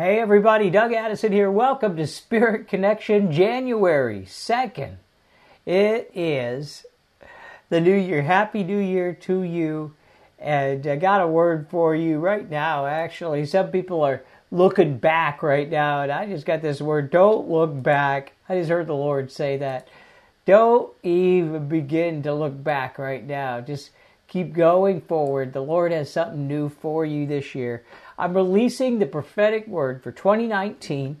Hey everybody, Doug Addison here. Welcome to Spirit Connection January 2nd. It is the new year. Happy New Year to you. And I got a word for you right now. Actually, some people are looking back right now, and I just got this word don't look back. I just heard the Lord say that. Don't even begin to look back right now. Just keep going forward. The Lord has something new for you this year. I'm releasing the prophetic word for 2019,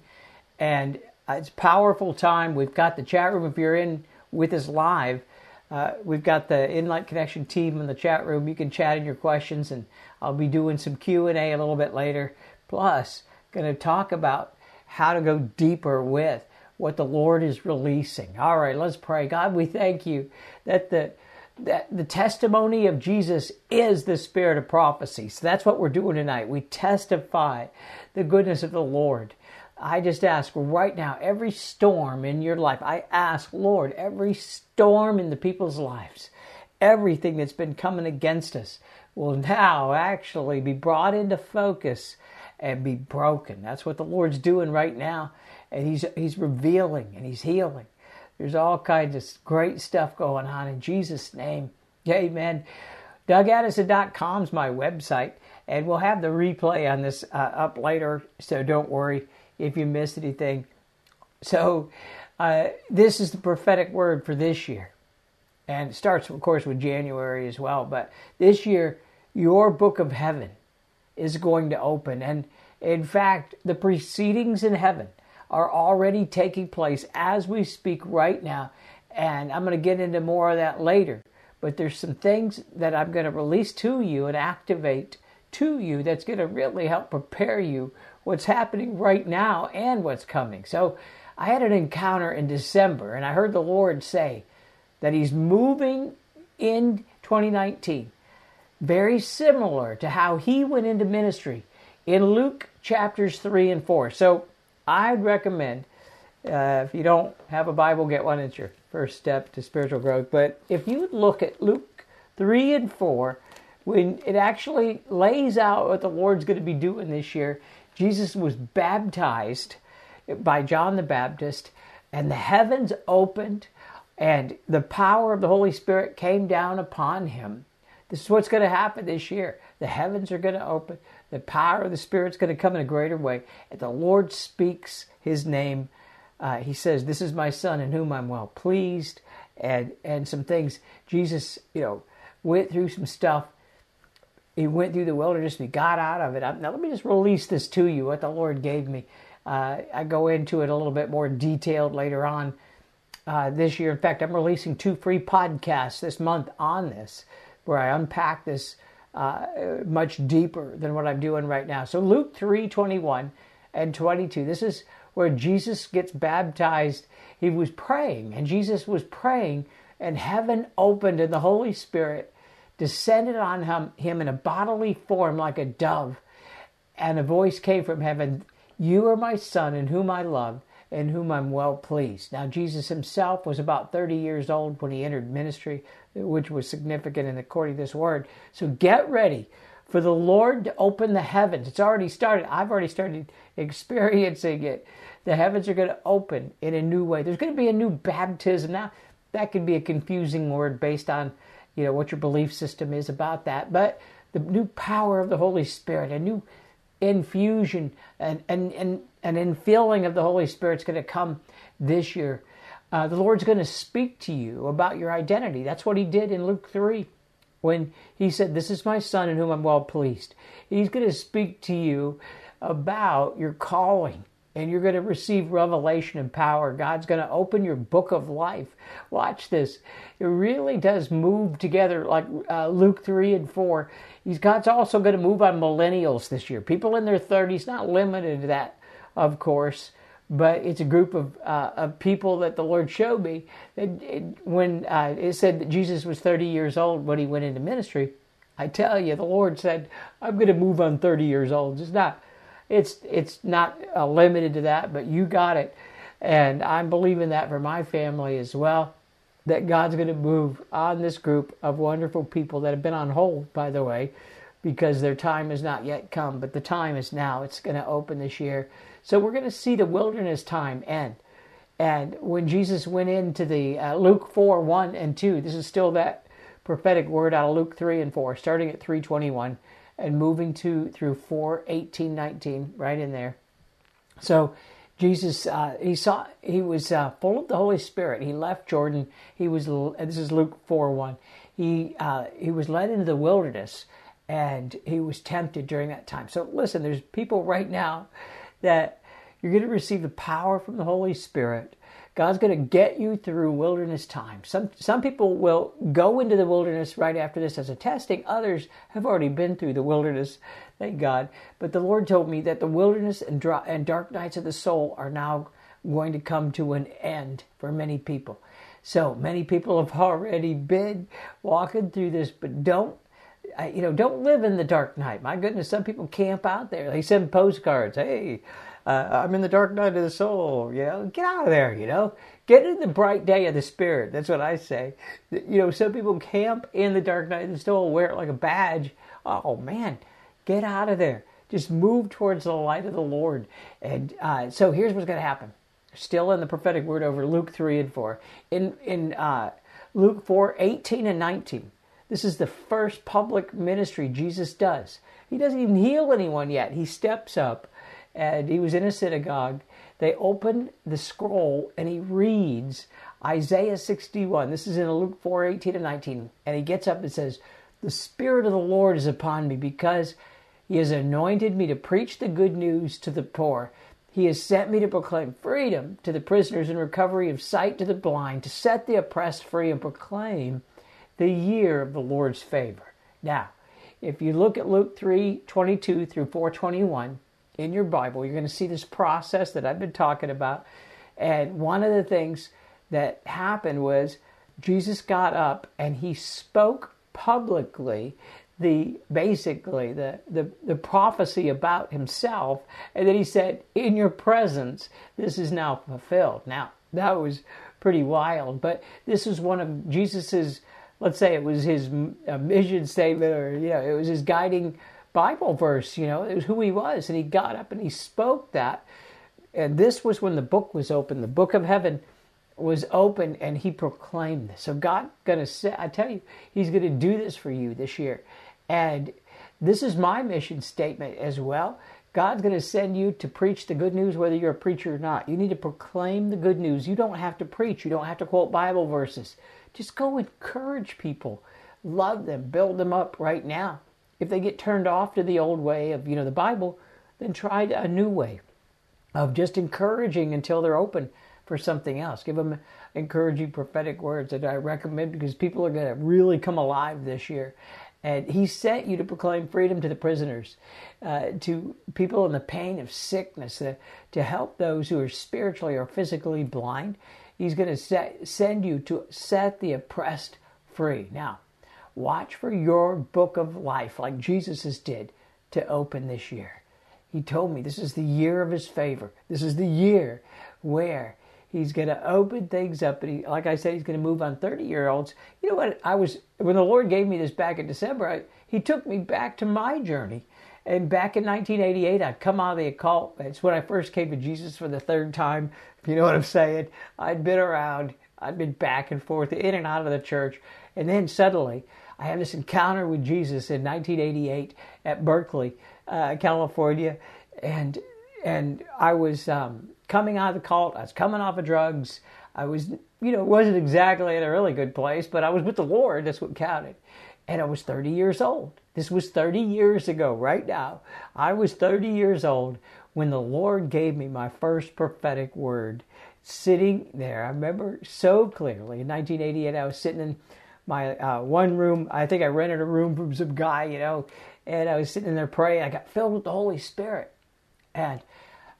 and it's powerful time. We've got the chat room if you're in with us live. Uh, we've got the Inlight Connection team in the chat room. You can chat in your questions, and I'll be doing some Q and A a little bit later. Plus, going to talk about how to go deeper with what the Lord is releasing. All right, let's pray. God, we thank you that the that the testimony of Jesus is the spirit of prophecy. So that's what we're doing tonight. We testify the goodness of the Lord. I just ask right now, every storm in your life, I ask, Lord, every storm in the people's lives, everything that's been coming against us will now actually be brought into focus and be broken. That's what the Lord's doing right now. And He's He's revealing and He's healing. There's all kinds of great stuff going on in Jesus' name. Amen. DougAddison.com is my website, and we'll have the replay on this uh, up later, so don't worry if you missed anything. So, uh, this is the prophetic word for this year. And it starts, of course, with January as well. But this year, your book of heaven is going to open. And in fact, the proceedings in heaven are already taking place as we speak right now. And I'm going to get into more of that later. But there's some things that I'm going to release to you and activate to you that's going to really help prepare you what's happening right now and what's coming. So I had an encounter in December and I heard the Lord say that He's moving in 2019 very similar to how He went into ministry in Luke chapters 3 and 4. So I'd recommend uh, if you don't have a Bible, get one. It's your first step to spiritual growth. But if you look at Luke 3 and 4, when it actually lays out what the Lord's going to be doing this year, Jesus was baptized by John the Baptist, and the heavens opened, and the power of the Holy Spirit came down upon him. This is what's going to happen this year. The heavens are going to open. The power of the Spirit's going to come in a greater way. The Lord speaks His name. Uh, he says, "This is my Son, in whom I'm well pleased," and and some things. Jesus, you know, went through some stuff. He went through the wilderness. And he got out of it. Now let me just release this to you. What the Lord gave me. Uh, I go into it a little bit more detailed later on uh, this year. In fact, I'm releasing two free podcasts this month on this, where I unpack this uh, much deeper than what I'm doing right now. So Luke 3 21 and 22. This is where Jesus gets baptized. He was praying, and Jesus was praying, and heaven opened, and the Holy Spirit descended on him, him in a bodily form like a dove. And a voice came from heaven You are my Son, in whom I love, in whom I'm well pleased. Now, Jesus himself was about 30 years old when he entered ministry which was significant in according to this word. So get ready for the Lord to open the heavens. It's already started. I've already started experiencing it. The heavens are going to open in a new way. There's going to be a new baptism. Now, that could be a confusing word based on, you know, what your belief system is about that. But the new power of the Holy Spirit, a new infusion and and and an infilling of the Holy Spirit is going to come this year. Uh, the Lord's going to speak to you about your identity. That's what he did in Luke 3 when he said, This is my son in whom I'm well pleased. He's going to speak to you about your calling and you're going to receive revelation and power. God's going to open your book of life. Watch this. It really does move together like uh, Luke 3 and 4. He's, God's also going to move on millennials this year. People in their 30s, not limited to that, of course but it's a group of, uh, of people that the Lord showed me. It, it, when uh, it said that Jesus was 30 years old when he went into ministry, I tell you, the Lord said, "I'm going to move on 30 years old." It's not, it's it's not uh, limited to that, but you got it, and I'm believing that for my family as well. That God's going to move on this group of wonderful people that have been on hold, by the way, because their time has not yet come, but the time is now. It's going to open this year. So we're going to see the wilderness time end. And when Jesus went into the uh, Luke 4 1 and 2, this is still that prophetic word out of Luke 3 and 4, starting at 321 and moving to through 4 18 19, right in there. So Jesus, uh, he saw he was uh, full of the Holy Spirit. He left Jordan. He was this is Luke four one. He uh, he was led into the wilderness, and he was tempted during that time. So listen, there's people right now that you're going to receive the power from the Holy Spirit. God's going to get you through wilderness time. Some some people will go into the wilderness right after this as a testing. Others have already been through the wilderness. Thank God. But the Lord told me that the wilderness and, dry, and dark nights of the soul are now going to come to an end for many people. So many people have already been walking through this, but don't you know, don't live in the dark night. My goodness, some people camp out there. They send postcards. Hey, uh, I'm in the dark night of the soul. You know, get out of there. You know, get in the bright day of the spirit. That's what I say. You know, some people camp in the dark night of the soul, wear it like a badge. Oh man, get out of there. Just move towards the light of the Lord. And uh, so here's what's going to happen. Still in the prophetic word over Luke 3 and 4. In, in uh, Luke 4, 18 and 19 this is the first public ministry Jesus does. He doesn't even heal anyone yet. He steps up and he was in a synagogue. They open the scroll and he reads Isaiah 61. This is in Luke 4 18 and 19. And he gets up and says, The Spirit of the Lord is upon me because he has anointed me to preach the good news to the poor. He has sent me to proclaim freedom to the prisoners and recovery of sight to the blind, to set the oppressed free and proclaim the year of the Lord's favor. Now, if you look at Luke 3 22 through 421 in your Bible, you're going to see this process that I've been talking about. And one of the things that happened was Jesus got up and he spoke publicly the basically the, the, the prophecy about himself and then he said in your presence this is now fulfilled now that was pretty wild but this is one of jesus's let's say it was his mission statement or you know it was his guiding bible verse you know it was who he was and he got up and he spoke that and this was when the book was open the book of heaven was open and he proclaimed this so god gonna say i tell you he's gonna do this for you this year and this is my mission statement as well God's going to send you to preach the good news whether you're a preacher or not. You need to proclaim the good news. You don't have to preach. You don't have to quote Bible verses. Just go encourage people, love them, build them up right now. If they get turned off to the old way of, you know, the Bible, then try a new way of just encouraging until they're open for something else. Give them encouraging prophetic words that I recommend because people are going to really come alive this year. And he sent you to proclaim freedom to the prisoners, uh, to people in the pain of sickness, uh, to help those who are spiritually or physically blind. He's going to send you to set the oppressed free. Now, watch for your book of life, like Jesus did, to open this year. He told me this is the year of his favor. This is the year where he's going to open things up. And he, like I said, he's going to move on 30 year olds. You know what? I was, when the Lord gave me this back in December, I, he took me back to my journey. And back in 1988, I'd come out of the occult. That's when I first came to Jesus for the third time. If you know what I'm saying, I'd been around, I'd been back and forth, in and out of the church. And then suddenly, I had this encounter with Jesus in 1988 at Berkeley, uh, California. And and I was um, coming out of the cult. I was coming off of drugs. I was, you know, wasn't exactly in a really good place, but I was with the Lord. That's what counted. And I was 30 years old. This was 30 years ago, right now. I was 30 years old when the Lord gave me my first prophetic word. Sitting there, I remember so clearly. In 1988, I was sitting in my uh, one room. I think I rented a room from some guy, you know, and I was sitting there praying. I got filled with the Holy Spirit. And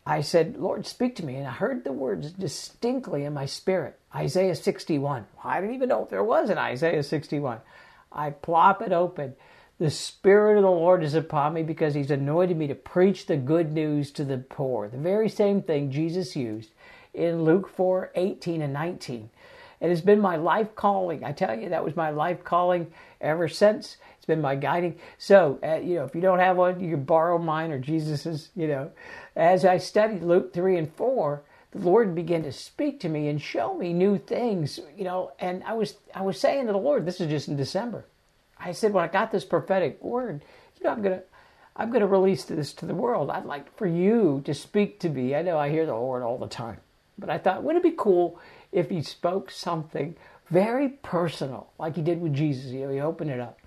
I said, Lord, speak to me. And I heard the words distinctly in my spirit Isaiah 61. I didn't even know if there was an Isaiah 61. I plop it open the Spirit of the Lord is upon me because He's anointed me to preach the good news to the poor. The very same thing Jesus used in Luke 4 18 and 19. It has been my life calling. I tell you, that was my life calling ever since. It's been my guiding. So, uh, you know, if you don't have one, you can borrow mine or Jesus's, you know. As I studied Luke 3 and 4, the Lord began to speak to me and show me new things, you know, and I was I was saying to the Lord, this is just in December. I said, when I got this prophetic word, you know, I'm gonna I'm gonna release this to the world. I'd like for you to speak to me. I know I hear the Lord all the time. But I thought, wouldn't it be cool if he spoke something very personal, like he did with Jesus? You know, he opened it up.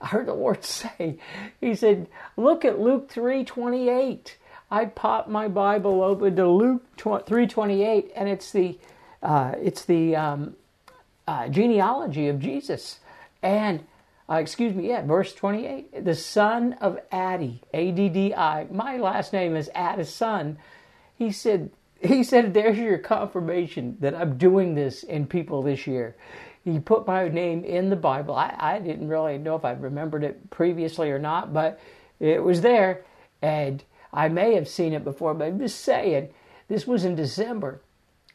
I heard the Lord say, He said, look at Luke 3:28. I popped my Bible open to Luke 3:28, and it's the uh, it's the um, uh, genealogy of Jesus, and uh, excuse me, yeah, verse 28, the son of Addi, A D D I. My last name is Addison. He said, he said, there's your confirmation that I'm doing this in people this year. He put my name in the Bible. I, I didn't really know if I remembered it previously or not, but it was there. And I may have seen it before, but I'm just saying, this was in December.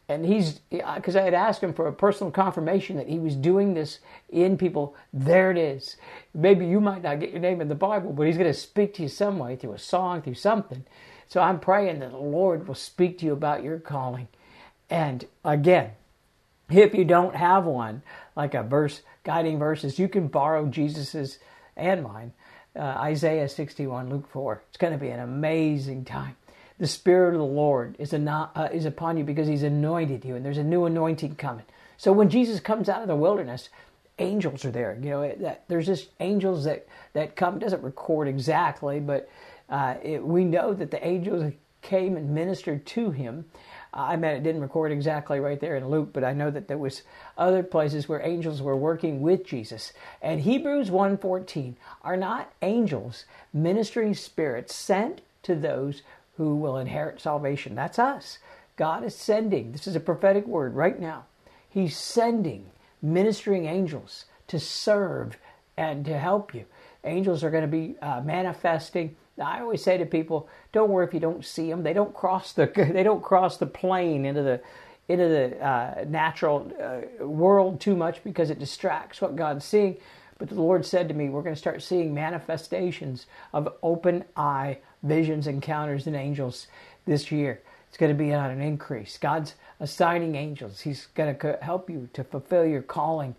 And he's, because I had asked him for a personal confirmation that he was doing this in people. There it is. Maybe you might not get your name in the Bible, but he's going to speak to you some way through a song, through something. So I'm praying that the Lord will speak to you about your calling. And again, if you don't have one, like a verse, guiding verses, you can borrow Jesus's and mine. Uh, Isaiah 61, Luke 4. It's going to be an amazing time. The Spirit of the Lord is, uh, is upon you because He's anointed you, and there's a new anointing coming. So when Jesus comes out of the wilderness, angels are there. You know, that, there's just angels that, that come. It doesn't record exactly, but uh, it, we know that the angels came and ministered to Him. I mean, it didn't record exactly right there in Luke, but I know that there was other places where angels were working with Jesus. And Hebrews 1:14 are not angels ministering spirits sent to those who will inherit salvation. That's us. God is sending. This is a prophetic word right now. He's sending ministering angels to serve and to help you. Angels are going to be uh, manifesting I always say to people, don't worry if you don't see them. They don't cross the they don't cross the plane into the into the uh, natural uh, world too much because it distracts what God's seeing. But the Lord said to me, we're going to start seeing manifestations of open eye visions, encounters, and angels this year. It's going to be on an increase. God's assigning angels. He's going to help you to fulfill your calling,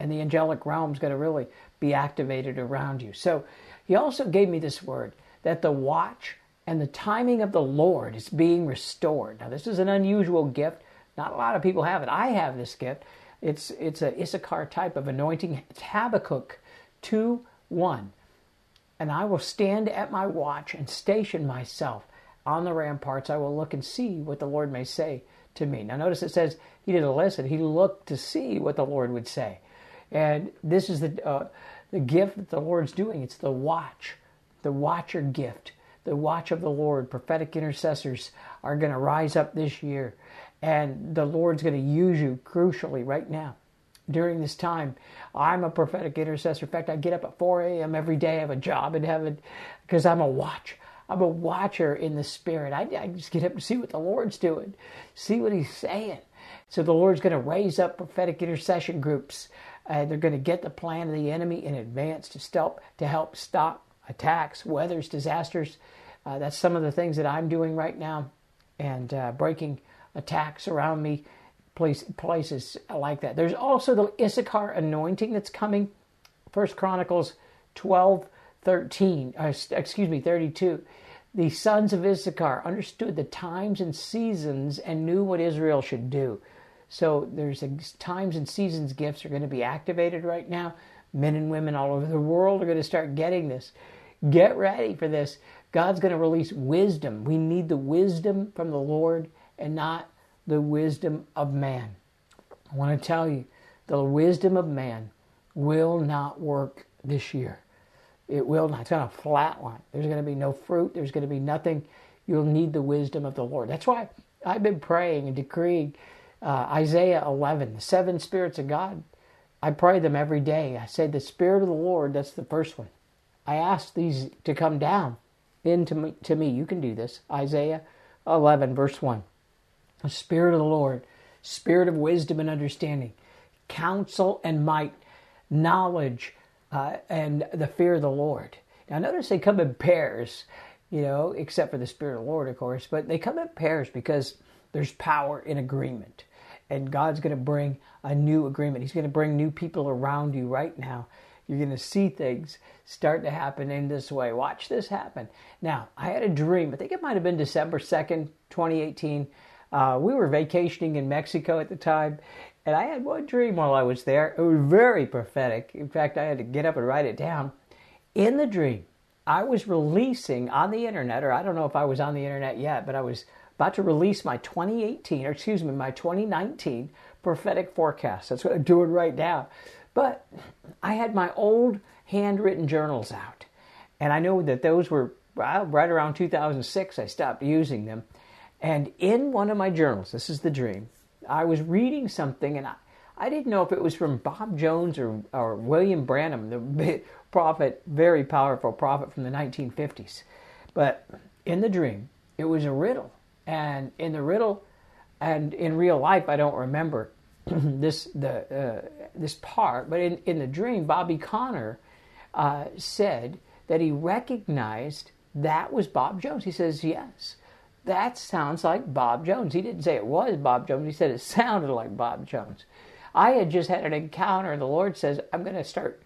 and the angelic realm is going to really be activated around you. So, He also gave me this word that the watch and the timing of the Lord is being restored. Now, this is an unusual gift. Not a lot of people have it. I have this gift. It's it's a Issachar type of anointing. It's Habakkuk 2 1. And I will stand at my watch and station myself on the ramparts. I will look and see what the Lord may say to me. Now, notice it says he didn't listen, he looked to see what the Lord would say. And this is the, uh, the gift that the Lord's doing it's the watch the watcher gift, the watch of the Lord, prophetic intercessors are going to rise up this year. And the Lord's going to use you crucially right now during this time. I'm a prophetic intercessor. In fact, I get up at 4 a.m. every day. I have a job in heaven because I'm a watch. I'm a watcher in the spirit. I, I just get up to see what the Lord's doing, see what He's saying. So the Lord's going to raise up prophetic intercession groups. Uh, they're going to get the plan of the enemy in advance to stop to help stop attacks, weathers, disasters. Uh, that's some of the things that I'm doing right now, and uh, breaking attacks around me, place, places like that. There's also the Issachar anointing that's coming. First Chronicles 12, 13, uh, excuse me, 32. The sons of Issachar understood the times and seasons and knew what Israel should do. So there's a, times and seasons gifts are going to be activated right now. Men and women all over the world are going to start getting this. Get ready for this. God's going to release wisdom. We need the wisdom from the Lord and not the wisdom of man. I want to tell you, the wisdom of man will not work this year. It will not. It's going to flatline. There's going to be no fruit. There's going to be nothing. You'll need the wisdom of the Lord. That's why I've been praying and decreeing uh, Isaiah 11, the seven spirits of God. I pray them every day. I say, the Spirit of the Lord, that's the first one. I ask these to come down into me, to me. You can do this. Isaiah 11, verse 1. The Spirit of the Lord, Spirit of wisdom and understanding, counsel and might, knowledge uh, and the fear of the Lord. Now, notice they come in pairs, you know, except for the Spirit of the Lord, of course, but they come in pairs because there's power in agreement. And God's going to bring a new agreement. He's going to bring new people around you right now. You're going to see things start to happen in this way. Watch this happen. Now, I had a dream. I think it might have been December 2nd, 2018. Uh, we were vacationing in Mexico at the time, and I had one dream while I was there. It was very prophetic. In fact, I had to get up and write it down. In the dream, I was releasing on the internet, or I don't know if I was on the internet yet, but I was about to release my 2018, or excuse me, my 2019 prophetic forecast. That's what I'm doing right now. But I had my old handwritten journals out, and I know that those were right around 2006. I stopped using them. And in one of my journals, this is the dream, I was reading something, and I, I didn't know if it was from Bob Jones or, or William Branham, the prophet, very powerful prophet from the 1950s. But in the dream, it was a riddle. And in the riddle, and in real life, I don't remember this the uh, this part, but in, in the dream, Bobby Conner uh, said that he recognized that was Bob Jones. He says, Yes, that sounds like Bob Jones. He didn't say it was Bob Jones, he said it sounded like Bob Jones. I had just had an encounter, and the Lord says, I'm going to start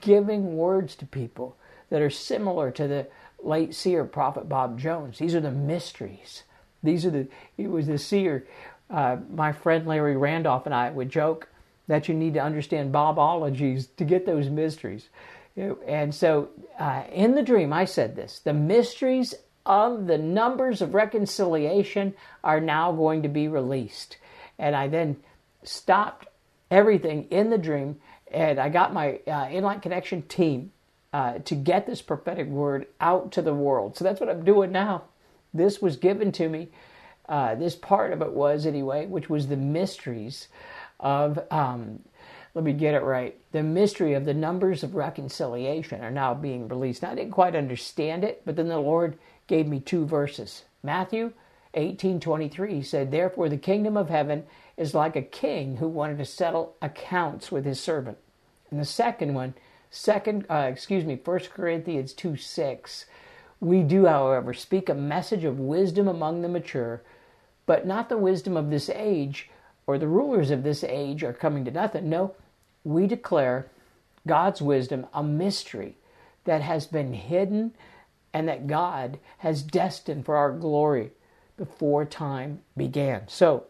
giving words to people that are similar to the late seer prophet Bob Jones. These are the mysteries. These are the, he was the seer. Uh, my friend Larry Randolph and I would joke that you need to understand Bobologies to get those mysteries. And so uh, in the dream, I said this the mysteries of the numbers of reconciliation are now going to be released. And I then stopped everything in the dream and I got my uh, Inlight Connection team uh, to get this prophetic word out to the world. So that's what I'm doing now. This was given to me. Uh, this part of it was, anyway, which was the mysteries of, um, let me get it right, the mystery of the numbers of reconciliation are now being released. Now, I didn't quite understand it, but then the Lord gave me two verses. Matthew 18:23 he said, "Therefore the kingdom of heaven is like a king who wanted to settle accounts with his servant." And the second one, second, uh, excuse me, 1 Corinthians 2 6. We do, however, speak a message of wisdom among the mature, but not the wisdom of this age, or the rulers of this age are coming to nothing. No, we declare God's wisdom a mystery that has been hidden and that God has destined for our glory before time began. So,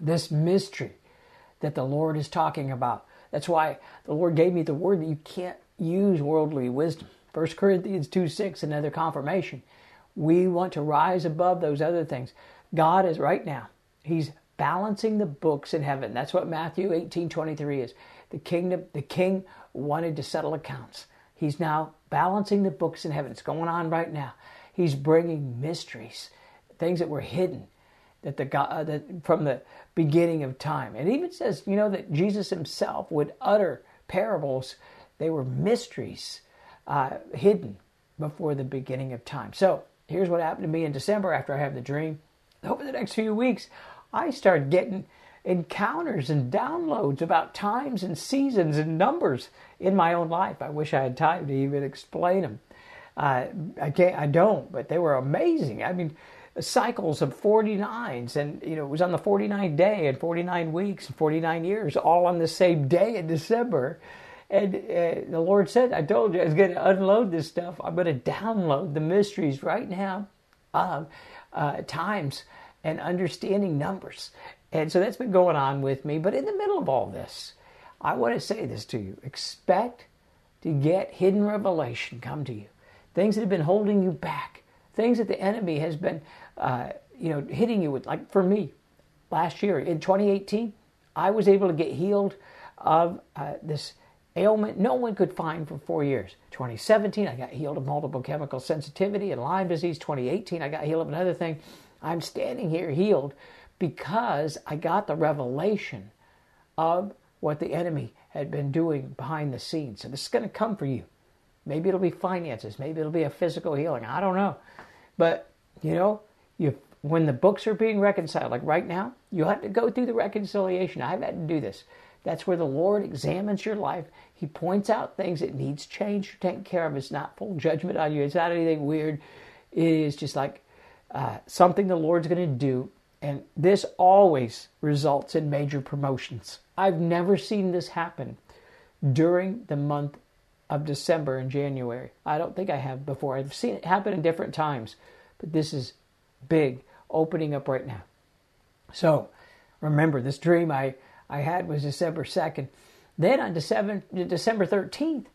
this mystery that the Lord is talking about, that's why the Lord gave me the word that you can't use worldly wisdom. 1 Corinthians 2 6, another confirmation. We want to rise above those other things. God is right now, He's balancing the books in heaven. That's what Matthew 18 23 is. The kingdom, the king wanted to settle accounts. He's now balancing the books in heaven. It's going on right now. He's bringing mysteries, things that were hidden, that the God, uh, that from the beginning of time. It even says, you know, that Jesus Himself would utter parables. They were mysteries uh, hidden before the beginning of time. So here's what happened to me in December after I had the dream. Over the next few weeks, I started getting encounters and downloads about times and seasons and numbers in my own life. I wish I had time to even explain them. Uh, I can't. I don't. But they were amazing. I mean, cycles of 49s, and you know, it was on the 49th day and 49 weeks and 49 years, all on the same day in December. And uh, the Lord said, "I told you I was going to unload this stuff. I'm going to download the mysteries right now of uh, times." and understanding numbers. And so that's been going on with me. But in the middle of all this, I want to say this to you expect to get hidden revelation come to you. Things that have been holding you back, things that the enemy has been, uh, you know, hitting you with. Like for me, last year in 2018, I was able to get healed of uh, this ailment no one could find for four years. 2017, I got healed of multiple chemical sensitivity and Lyme disease. 2018, I got healed of another thing. I'm standing here healed because I got the revelation of what the enemy had been doing behind the scenes. And this is going to come for you. Maybe it'll be finances, maybe it'll be a physical healing. I don't know. But, you know, you when the books are being reconciled, like right now, you have to go through the reconciliation. I've had to do this. That's where the Lord examines your life. He points out things that needs change or taken care of. It's not full judgment on you. It's not anything weird. It is just like uh, something the Lord's going to do. And this always results in major promotions. I've never seen this happen during the month of December and January. I don't think I have before. I've seen it happen in different times, but this is big opening up right now. So remember, this dream I, I had was December 2nd. Then on December, December 13th,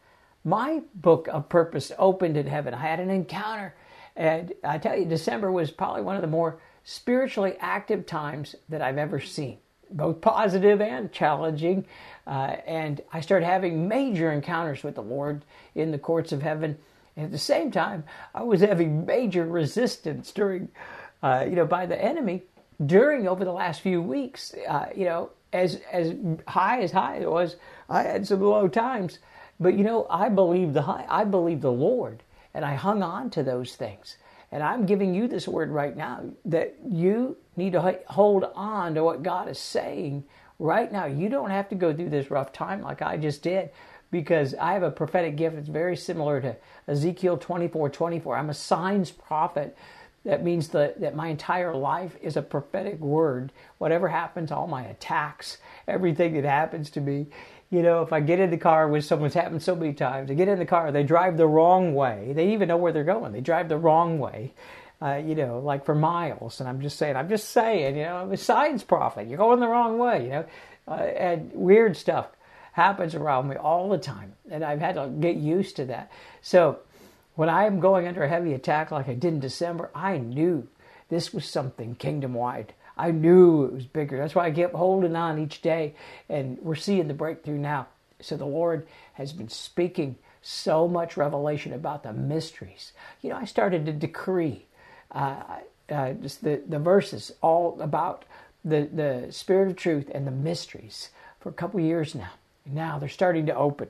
my book of purpose opened in heaven. I had an encounter. And I tell you, December was probably one of the more spiritually active times that I've ever seen, both positive and challenging. Uh, and I started having major encounters with the Lord in the courts of heaven. And at the same time, I was having major resistance during, uh, you know, by the enemy during over the last few weeks. Uh, you know, as as high as high it was, I had some low times. But you know, I believe the high, I believe the Lord, and I hung on to those things. And I'm giving you this word right now that you need to hold on to what God is saying right now. You don't have to go through this rough time like I just did because I have a prophetic gift It's very similar to Ezekiel 24 24. I'm a signs prophet. That means that, that my entire life is a prophetic word. Whatever happens, all my attacks, everything that happens to me, you know, if I get in the car, which someone's happened so many times, I get in the car, they drive the wrong way. They even know where they're going. They drive the wrong way, uh, you know, like for miles. And I'm just saying, I'm just saying, you know, I'm a signs prophet. You're going the wrong way, you know, uh, and weird stuff happens around me all the time. And I've had to get used to that. So when I am going under a heavy attack like I did in December, I knew this was something kingdom wide. I knew it was bigger. That's why I kept holding on each day, and we're seeing the breakthrough now. So the Lord has been speaking so much revelation about the mysteries. You know, I started to decree uh, uh, just the, the verses all about the, the Spirit of truth and the mysteries for a couple years now. Now they're starting to open.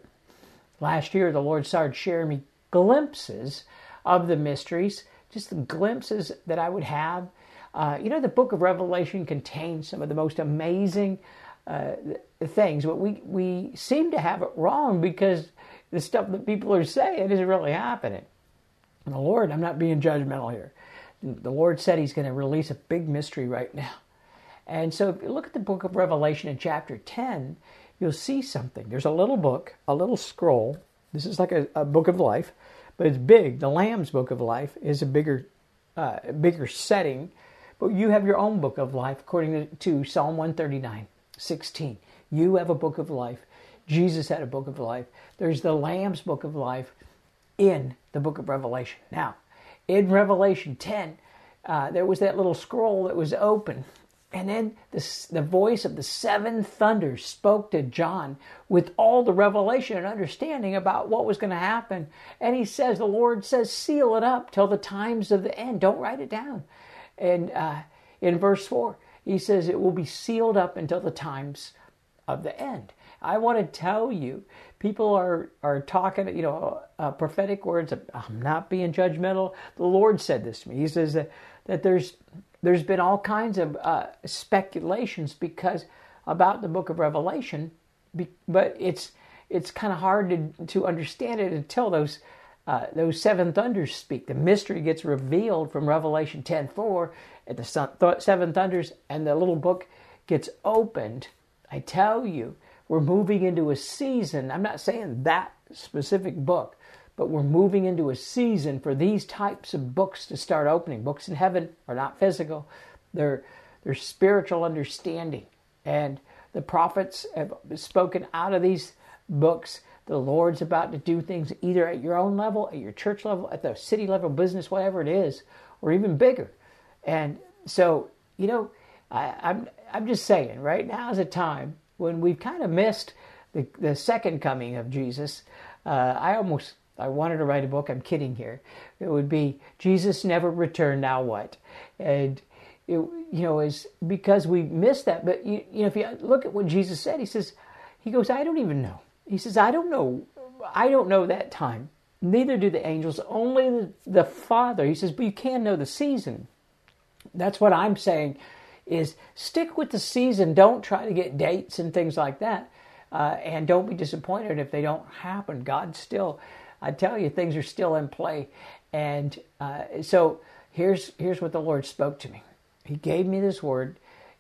Last year, the Lord started sharing me glimpses of the mysteries, just the glimpses that I would have. Uh, you know, the book of Revelation contains some of the most amazing uh, things, but we, we seem to have it wrong because the stuff that people are saying isn't really happening. And the Lord, I'm not being judgmental here. The Lord said He's going to release a big mystery right now. And so if you look at the book of Revelation in chapter 10, you'll see something. There's a little book, a little scroll. This is like a, a book of life but it's big. The Lamb's Book of Life is a bigger, uh, bigger setting, but you have your own book of life according to Psalm 139, 16. You have a book of life. Jesus had a book of life. There's the Lamb's Book of Life in the book of Revelation. Now, in Revelation 10, uh, there was that little scroll that was open and then the, the voice of the seven thunders spoke to John with all the revelation and understanding about what was going to happen. And he says, The Lord says, seal it up till the times of the end. Don't write it down. And uh, in verse 4, he says, It will be sealed up until the times of the end. I want to tell you, people are, are talking, you know, uh, prophetic words. I'm not being judgmental. The Lord said this to me. He says that, that there's there's been all kinds of uh, speculations because about the book of Revelation, but it's it's kind of hard to, to understand it until those uh, those seven thunders speak. The mystery gets revealed from Revelation 10:4 at the seven thunders, and the little book gets opened. I tell you, we're moving into a season. I'm not saying that specific book, but we're moving into a season for these types of books to start opening. Books in heaven are not physical, they're, they're spiritual understanding. And the prophets have spoken out of these books. The Lord's about to do things either at your own level, at your church level, at the city level, business, whatever it is, or even bigger. And so, you know, I, I'm I'm just saying, right now is a time when we've kind of missed the, the second coming of Jesus. Uh, I almost I wanted to write a book. I'm kidding here. It would be Jesus never returned. Now what? And it, you know, is because we missed that. But you, you know, if you look at what Jesus said, he says, he goes, I don't even know. He says, I don't know. I don't know that time. Neither do the angels. Only the, the Father. He says, but you can know the season. That's what I'm saying. Is stick with the season. Don't try to get dates and things like that Uh, and don't be disappointed if they don't happen. God still, I tell you, things are still in play. And uh, so here's here's what the Lord spoke to me. He gave me this word,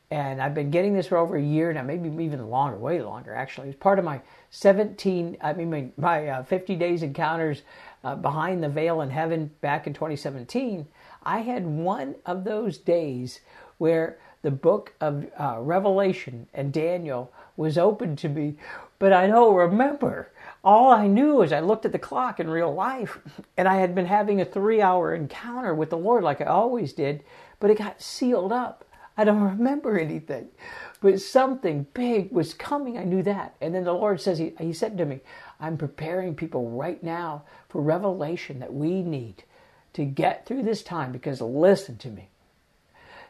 and I've been getting this for over a year now, maybe even longer, way longer actually. It's part of my 17, I mean my, uh, 50 days encounters uh, behind the veil in heaven back in 2017. I had one of those days where the book of uh, Revelation and Daniel was open to me, but I don't remember. All I knew is I looked at the clock in real life, and I had been having a three hour encounter with the Lord like I always did, but it got sealed up. I don't remember anything, but something big was coming. I knew that. And then the Lord says, He, he said to me, I'm preparing people right now for revelation that we need to get through this time because listen to me.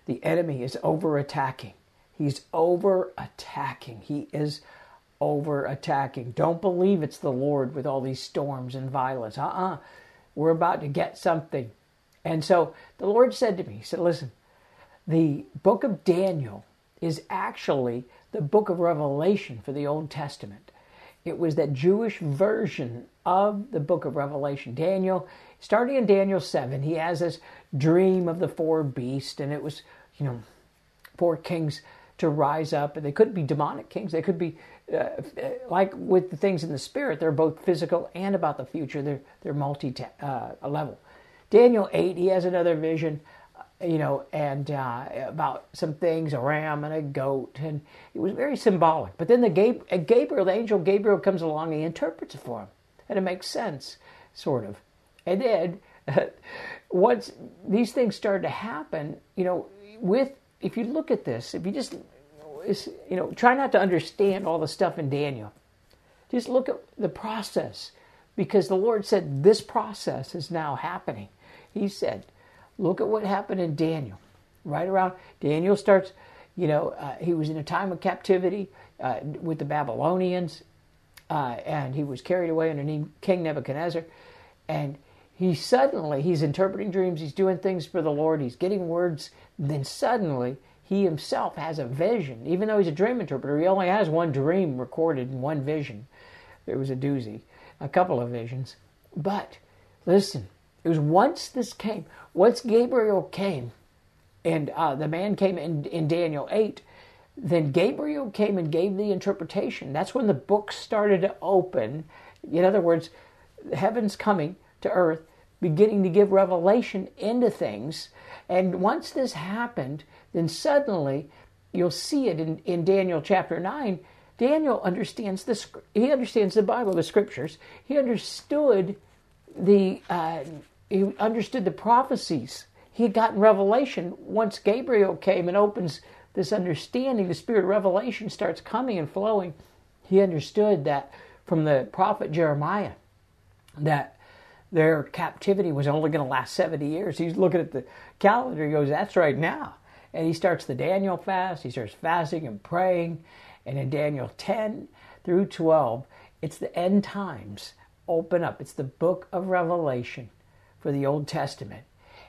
The enemy is over attacking. He's over attacking. He is over attacking. Don't believe it's the Lord with all these storms and violence. Uh uh-uh. uh. we are about to get something. And so the Lord said to me, He said, Listen, the book of Daniel is actually the book of Revelation for the Old Testament. It was that Jewish version of the book of Revelation. Daniel, starting in Daniel 7, he has this dream of the four beasts, and it was, you know, four kings to rise up. And they couldn't be demonic kings, they could be uh, like with the things in the spirit, they're both physical and about the future. They're they're multi uh, level. Daniel eight, he has another vision you know, and uh, about some things, a ram and a goat, and it was very symbolic. But then the uh, Gabriel, the angel Gabriel, comes along and he interprets it for him, and it makes sense, sort of. And then once these things started to happen, you know, with if you look at this, if you just you know, try not to understand all the stuff in Daniel. Just look at the process, because the Lord said this process is now happening. He said Look at what happened in Daniel. Right around, Daniel starts, you know, uh, he was in a time of captivity uh, with the Babylonians, uh, and he was carried away underneath King Nebuchadnezzar. And he suddenly, he's interpreting dreams, he's doing things for the Lord, he's getting words. Then suddenly, he himself has a vision. Even though he's a dream interpreter, he only has one dream recorded and one vision. there was a doozy, a couple of visions. But listen, it was once this came, once Gabriel came, and uh, the man came in, in Daniel 8, then Gabriel came and gave the interpretation. That's when the book started to open. In other words, heaven's coming to earth, beginning to give revelation into things. And once this happened, then suddenly you'll see it in, in Daniel chapter 9. Daniel understands the he understands the Bible, the scriptures. He understood the uh, he understood the prophecies. He had gotten revelation. Once Gabriel came and opens this understanding, the spirit of revelation starts coming and flowing. He understood that from the prophet Jeremiah that their captivity was only going to last 70 years. He's looking at the calendar. He goes, That's right now. And he starts the Daniel fast. He starts fasting and praying. And in Daniel 10 through 12, it's the end times open up. It's the book of Revelation for the Old Testament.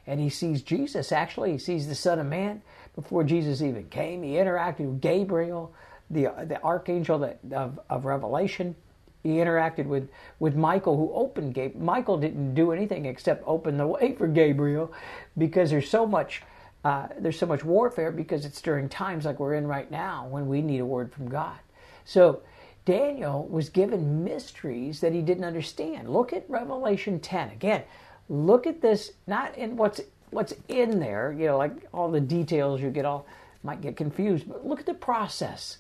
And he sees Jesus, actually, he sees the Son of Man before Jesus even came. He interacted with Gabriel, the, the archangel that, of, of Revelation. He interacted with, with Michael, who opened Gabriel. Michael didn't do anything except open the way for Gabriel because there's so much. Uh, there's so much warfare because it's during times like we're in right now when we need a word from God. So Daniel was given mysteries that he didn't understand. Look at Revelation 10. Again, look at this not in what's what's in there you know like all the details you get all might get confused but look at the process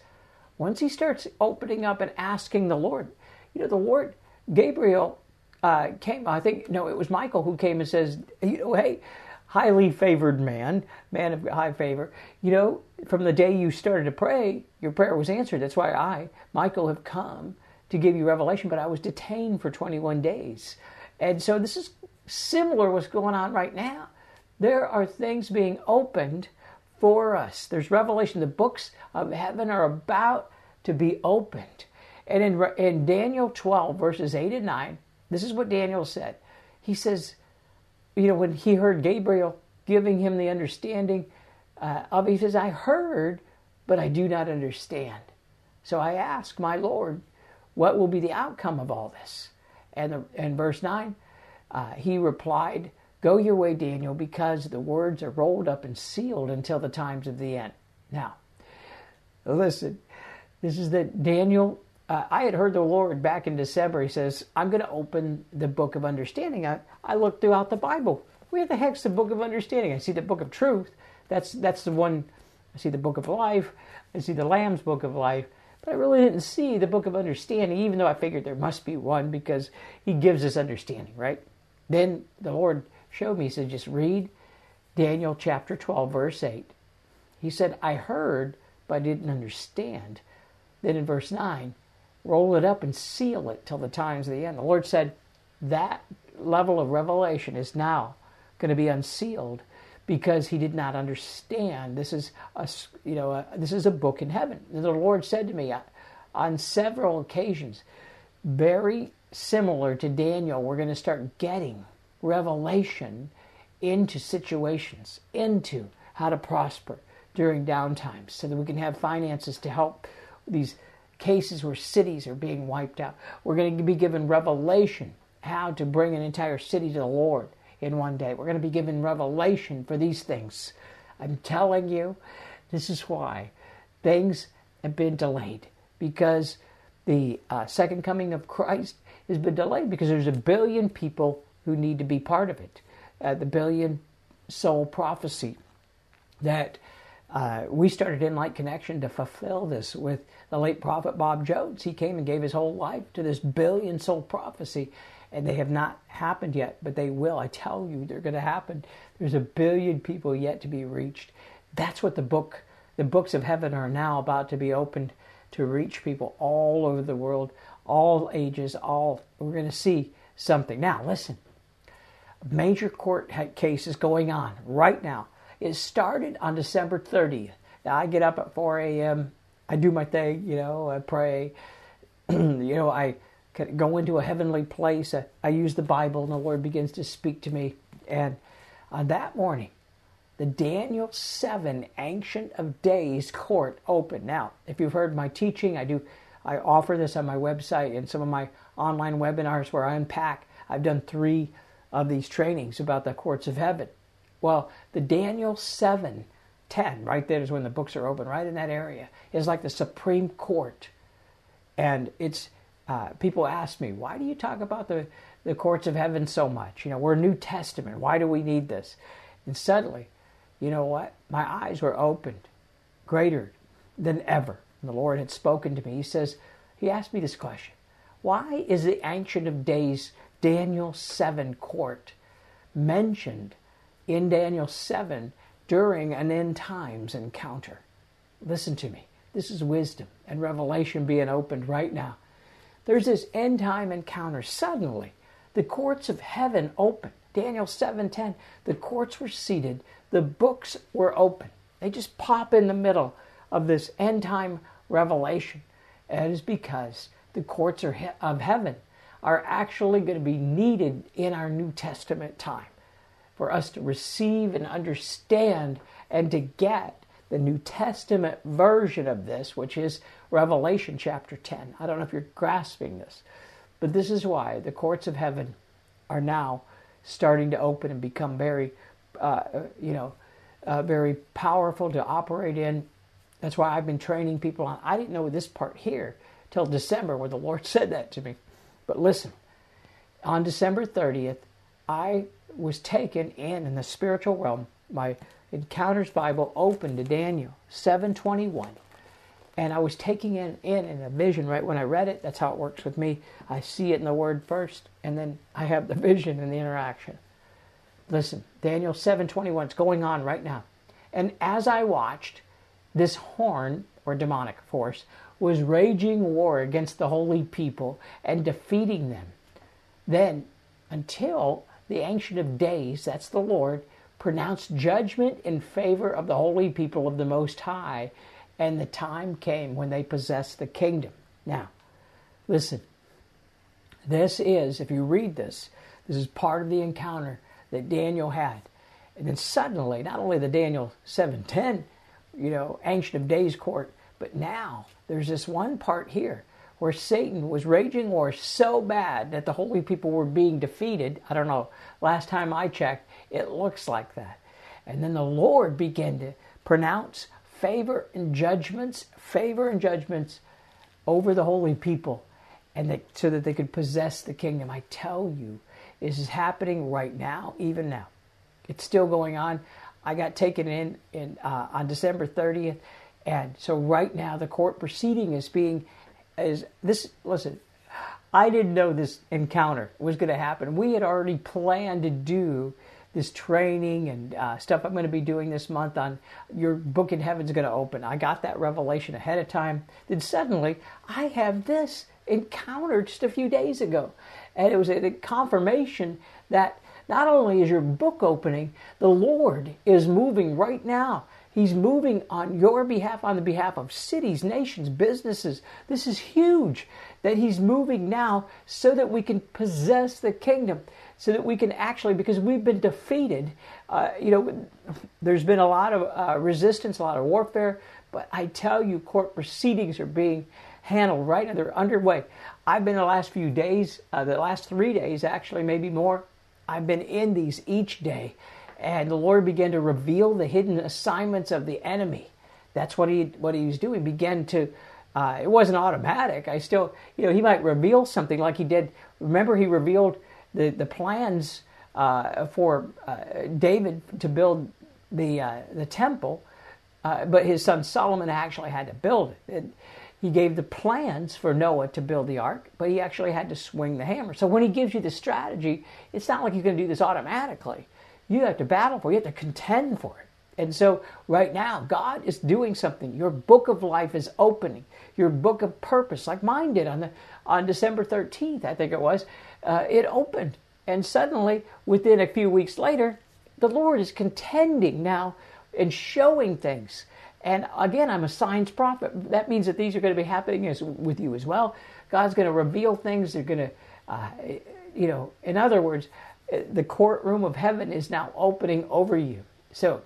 once he starts opening up and asking the lord you know the lord gabriel uh, came i think no it was michael who came and says you know hey highly favored man man of high favor you know from the day you started to pray your prayer was answered that's why i michael have come to give you revelation but i was detained for 21 days and so this is similar what's going on right now. There are things being opened for us. There's revelation. The books of heaven are about to be opened. And in, in Daniel 12, verses 8 and 9, this is what Daniel said. He says, you know, when he heard Gabriel giving him the understanding uh, of, he says, I heard, but I do not understand. So I ask my Lord, what will be the outcome of all this? And, the, and verse 9, uh, he replied, Go your way, Daniel, because the words are rolled up and sealed until the times of the end. Now, listen, this is the Daniel. Uh, I had heard the Lord back in December. He says, I'm going to open the book of understanding. I, I looked throughout the Bible. Where the heck's the book of understanding? I see the book of truth. That's, that's the one. I see the book of life. I see the Lamb's book of life. But I really didn't see the book of understanding, even though I figured there must be one because he gives us understanding, right? Then the Lord showed me, he said, just read Daniel chapter 12, verse 8. He said, I heard, but I didn't understand. Then in verse 9, roll it up and seal it till the times of the end. The Lord said, that level of revelation is now going to be unsealed because he did not understand. This is a, you know, a, this is a book in heaven. And the Lord said to me uh, on several occasions, very similar to Daniel, we're going to start getting revelation into situations, into how to prosper during downtimes, so that we can have finances to help these cases where cities are being wiped out. We're going to be given revelation how to bring an entire city to the Lord in one day. We're going to be given revelation for these things. I'm telling you, this is why things have been delayed because the uh, second coming of Christ has been delayed because there's a billion people who need to be part of it. Uh, the billion soul prophecy that uh, we started InLight Connection to fulfill this with the late prophet Bob Jones. He came and gave his whole life to this billion soul prophecy and they have not happened yet, but they will. I tell you, they're going to happen. There's a billion people yet to be reached. That's what the book, the books of heaven are now about to be opened to reach people all over the world, all ages, all. We're going to see something. Now, listen. Major court case is going on right now. It started on December 30th. Now, I get up at 4 a.m. I do my thing, you know, I pray. you know, I go into a heavenly place. I, I use the Bible, and the Lord begins to speak to me. And on that morning, the Daniel 7 Ancient of Days court opened. Now, if you've heard my teaching, I do I offer this on my website and some of my online webinars where I unpack. I've done three of these trainings about the courts of heaven. Well, the Daniel 7 10, right there is when the books are open, right in that area, is like the Supreme Court. And it's uh, people ask me, why do you talk about the, the courts of heaven so much? You know, we're New Testament. Why do we need this? And suddenly, you know what? My eyes were opened greater than ever. And the Lord had spoken to me. He says, He asked me this question Why is the Ancient of Days, Daniel 7 court, mentioned in Daniel 7 during an end times encounter? Listen to me. This is wisdom and revelation being opened right now. There's this end time encounter. Suddenly, the courts of heaven open. Daniel 7:10. The courts were seated. The books were open. They just pop in the middle of this end time revelation. And it is because the courts of heaven are actually going to be needed in our New Testament time for us to receive and understand and to get the New Testament version of this, which is Revelation chapter 10. I don't know if you're grasping this, but this is why the courts of heaven are now starting to open and become very, uh, you know, uh, very powerful to operate in. That's why I've been training people on. I didn't know this part here till December where the Lord said that to me. But listen, on December 30th, I was taken in in the spiritual realm. My Encounters Bible opened to Daniel 721. And I was taking it in in a vision right when I read it. That's how it works with me. I see it in the word first, and then I have the vision and the interaction. Listen, Daniel 721 is going on right now. And as I watched, this horn or demonic force was raging war against the holy people and defeating them. Then, until the Ancient of Days, that's the Lord, pronounced judgment in favor of the holy people of the Most High, and the time came when they possessed the kingdom. Now, listen, this is, if you read this, this is part of the encounter that Daniel had. And then suddenly, not only the Daniel 710, you know, Ancient of Days court, But now there's this one part here where Satan was raging war so bad that the holy people were being defeated. I don't know, last time I checked, it looks like that. And then the Lord began to pronounce favor and judgments, favor and judgments over the holy people, and that, so that they could possess the kingdom. I tell you, this is happening right now, even now. It's still going on. I got taken in, in uh, on December 30th, and so right now the court proceeding is being is this. Listen, I didn't know this encounter was going to happen. We had already planned to do this training and uh, stuff I'm going to be doing this month on your book in heaven's going to open. I got that revelation ahead of time. Then suddenly I have this encounter just a few days ago. And it was a confirmation that not only is your book opening, the Lord is moving right now. He's moving on your behalf, on the behalf of cities, nations, businesses. This is huge that He's moving now so that we can possess the kingdom so that we can actually, because we've been defeated, uh, you know, there's been a lot of uh, resistance, a lot of warfare, but I tell you, court proceedings are being handled right now. They're underway. I've been the last few days, uh, the last three days, actually, maybe more. I've been in these each day, and the Lord began to reveal the hidden assignments of the enemy. That's what he what he was doing. Began to uh, it wasn't automatic. I still, you know, he might reveal something like he did. Remember, he revealed the, the plans uh, for uh, David to build the, uh, the temple, uh, but his son Solomon actually had to build it. it. He gave the plans for Noah to build the ark, but he actually had to swing the hammer. So when he gives you the strategy, it's not like you can do this automatically. You have to battle for it, you have to contend for it. And so, right now, God is doing something. Your book of life is opening. Your book of purpose, like mine did on the on December 13th, I think it was, uh, it opened. And suddenly, within a few weeks later, the Lord is contending now and showing things. And again, I'm a signs prophet. That means that these are going to be happening as, with you as well. God's going to reveal things. They're going to, uh, you know, in other words, the courtroom of heaven is now opening over you. So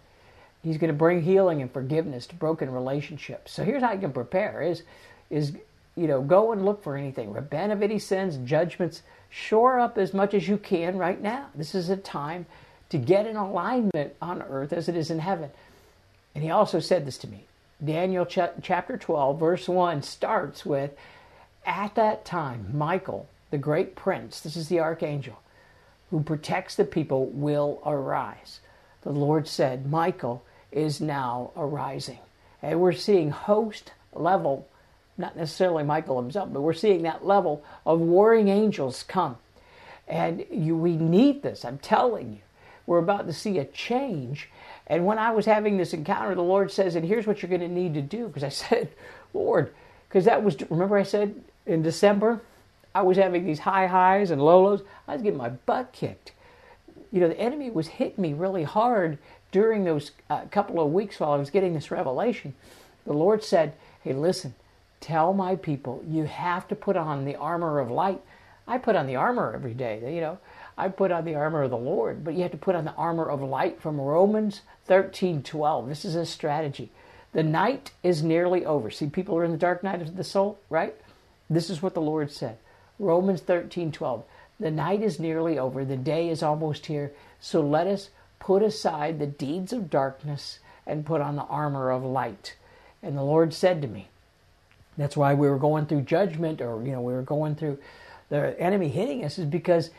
He's going to bring healing and forgiveness to broken relationships. So here's how you can prepare: is is you know, go and look for anything. Repent of any sins, judgments. Shore up as much as you can right now. This is a time to get in alignment on earth as it is in heaven. And he also said this to me. Daniel ch- chapter 12, verse 1 starts with At that time, Michael, the great prince, this is the archangel, who protects the people, will arise. The Lord said, Michael is now arising. And we're seeing host level not necessarily Michael himself, but we're seeing that level of warring angels come. And you, we need this, I'm telling you. We're about to see a change. And when I was having this encounter, the Lord says, and here's what you're going to need to do. Because I said, Lord, because that was, remember I said in December, I was having these high highs and low lows. I was getting my butt kicked. You know, the enemy was hitting me really hard during those uh, couple of weeks while I was getting this revelation. The Lord said, hey, listen, Tell my people, you have to put on the armor of light. I put on the armor every day, you know. I put on the armor of the Lord, but you have to put on the armor of light from Romans 13 12. This is a strategy. The night is nearly over. See, people are in the dark night of the soul, right? This is what the Lord said. Romans 13 12. The night is nearly over, the day is almost here. So let us put aside the deeds of darkness and put on the armor of light. And the Lord said to me, that's why we were going through judgment or, you know, we were going through the enemy hitting us is because,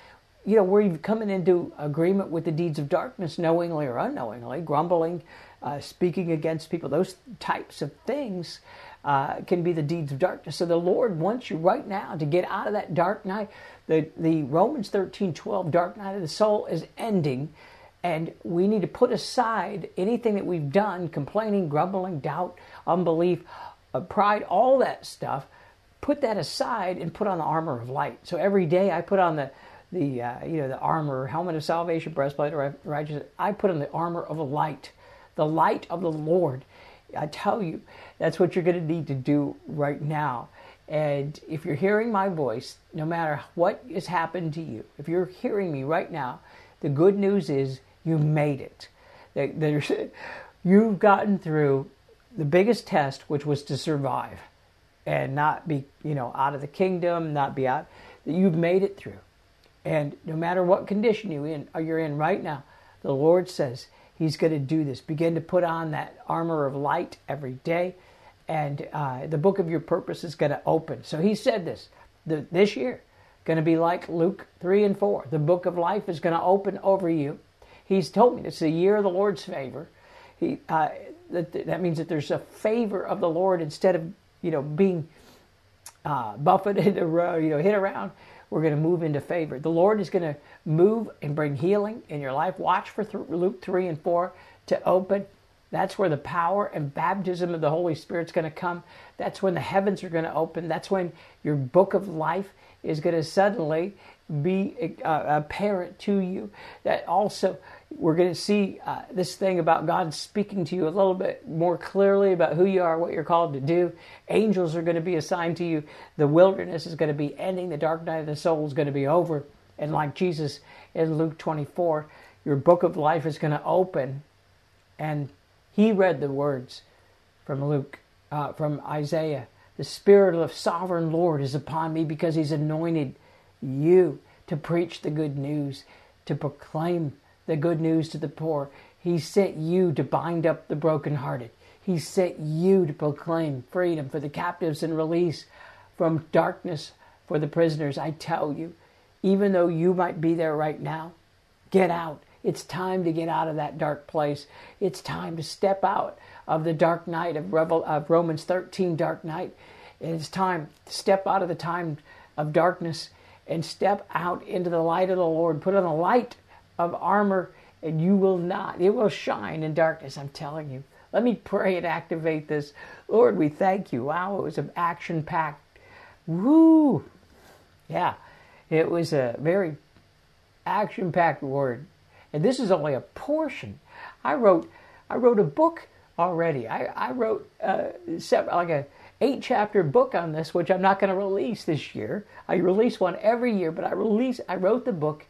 you know, we're coming into agreement with the deeds of darkness, knowingly or unknowingly, grumbling, uh, speaking against people. Those types of things uh, can be the deeds of darkness. So the Lord wants you right now to get out of that dark night. The, the Romans 13 12 dark night of the soul is ending. And we need to put aside anything that we've done complaining, grumbling, doubt, unbelief pride, all that stuff, put that aside and put on the armor of light. So every day I put on the the uh, you know the armor, helmet of salvation, breastplate of righteousness. I put on the armor of light, the light of the Lord. I tell you, that's what you're going to need to do right now. And if you're hearing my voice, no matter what has happened to you, if you're hearing me right now, the good news is you made it. There's, you've gotten through the biggest test, which was to survive and not be, you know, out of the kingdom, not be out, that you've made it through. And no matter what condition you in, you're in right now, the Lord says He's going to do this. Begin to put on that armor of light every day, and uh, the book of your purpose is going to open. So He said this the, this year, going to be like Luke 3 and 4. The book of life is going to open over you. He's told me it's the year of the Lord's favor. He, uh, that, that means that there's a favor of the Lord instead of you know being uh, buffeted, you know, hit around. We're going to move into favor. The Lord is going to move and bring healing in your life. Watch for th- Luke 3 and 4 to open. That's where the power and baptism of the Holy Spirit is going to come. That's when the heavens are going to open. That's when your book of life is going to suddenly be uh, apparent to you. That also we're going to see uh, this thing about God speaking to you a little bit more clearly about who you are, what you're called to do. Angels are going to be assigned to you. The wilderness is going to be ending. The dark night of the soul is going to be over. And like Jesus in Luke 24, your book of life is going to open. And he read the words from Luke, uh, from Isaiah. The Spirit of sovereign Lord is upon me because he's anointed you to preach the good news, to proclaim the good news to the poor. He sent you to bind up the brokenhearted. He sent you to proclaim freedom for the captives and release from darkness for the prisoners. I tell you, even though you might be there right now, get out. It's time to get out of that dark place. It's time to step out of the dark night of, Revel, of Romans 13, dark night. It's time to step out of the time of darkness and step out into the light of the Lord. Put on the light of armor, and you will not. It will shine in darkness, I'm telling you. Let me pray and activate this. Lord, we thank you. Wow, it was an action packed. Woo! Yeah, it was a very action packed word. And this is only a portion. I wrote, I wrote a book already. I, I wrote uh, like a eight chapter book on this, which I'm not going to release this year. I release one every year, but I release. I wrote the book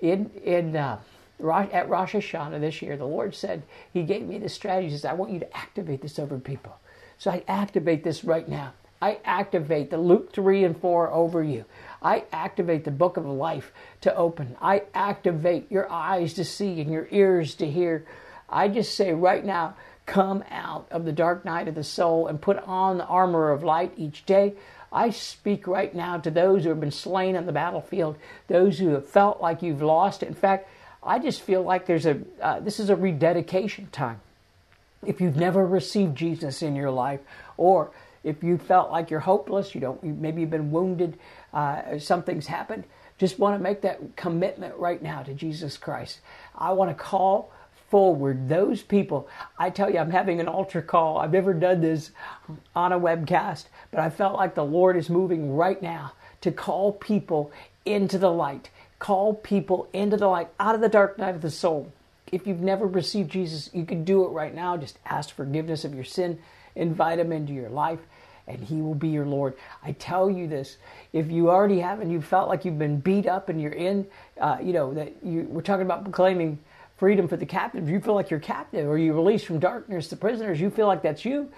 in in uh, at Rosh Hashanah this year. The Lord said He gave me the strategy. He says, "I want you to activate this over people." So I activate this right now. I activate the Luke 3 and 4 over you. I activate the book of life to open. I activate your eyes to see and your ears to hear. I just say right now, come out of the dark night of the soul and put on the armor of light each day. I speak right now to those who have been slain on the battlefield, those who have felt like you've lost. In fact, I just feel like there's a uh, this is a rededication time. If you've never received Jesus in your life, or if you felt like you're hopeless, you don't, maybe you've been wounded, uh, something's happened, just want to make that commitment right now to Jesus Christ. I want to call forward those people. I tell you, I'm having an altar call. I've never done this on a webcast, but I felt like the Lord is moving right now to call people into the light. Call people into the light, out of the dark night of the soul. If you've never received Jesus, you can do it right now. Just ask forgiveness of your sin, invite Him into your life, and He will be your Lord. I tell you this: if you already have and you felt like you've been beat up and you're in, uh, you know that you, we're talking about proclaiming freedom for the captives, you feel like you're captive, or you released from darkness the prisoners, you feel like that's you.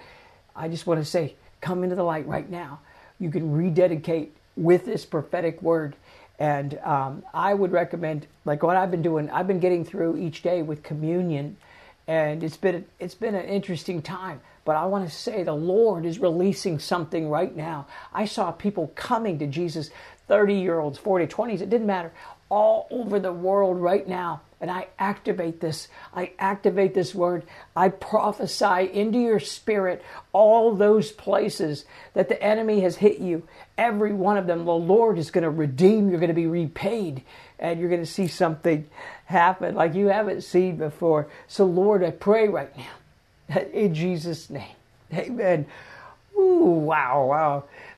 I just want to say, come into the light right now. You can rededicate with this prophetic word. And um, I would recommend, like what I've been doing, I've been getting through each day with communion, and it's been it's been an interesting time. But I want to say the Lord is releasing something right now. I saw people coming to Jesus, 30 year olds, 40, 20s, it didn't matter, all over the world right now and I activate this. I activate this word. I prophesy into your spirit all those places that the enemy has hit you. Every one of them, the Lord is going to redeem. You're going to be repaid, and you're going to see something happen like you haven't seen before. So, Lord, I pray right now in Jesus' name. Amen. Ooh, wow, wow.